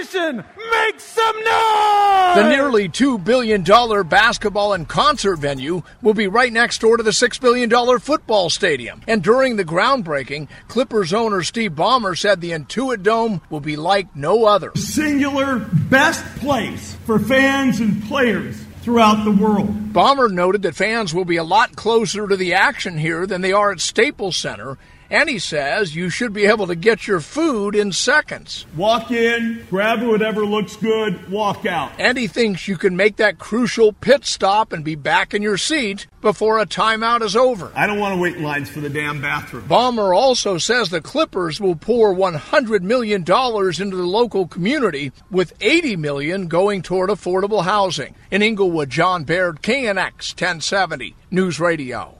Clipper Nation, make some noise! The nearly $2 billion basketball and concert venue will be right next door to the $6 billion football stadium. And during the groundbreaking, Clippers owner Steve Ballmer said the Intuit Dome will be like no other. Singular best place for fans and players throughout the world. Ballmer noted that fans will be a lot closer to the action here than they are at Staples Center and he says you should be able to get your food in seconds. Walk in, grab whatever looks good, walk out. And he thinks you can make that crucial pit stop and be back in your seat before a timeout is over. I don't want to wait in lines for the damn bathroom. Ballmer also says the Clippers will pour $100 million into the local community, with 80 million going toward affordable housing. In Inglewood, John Baird, KNX 1070, News Radio.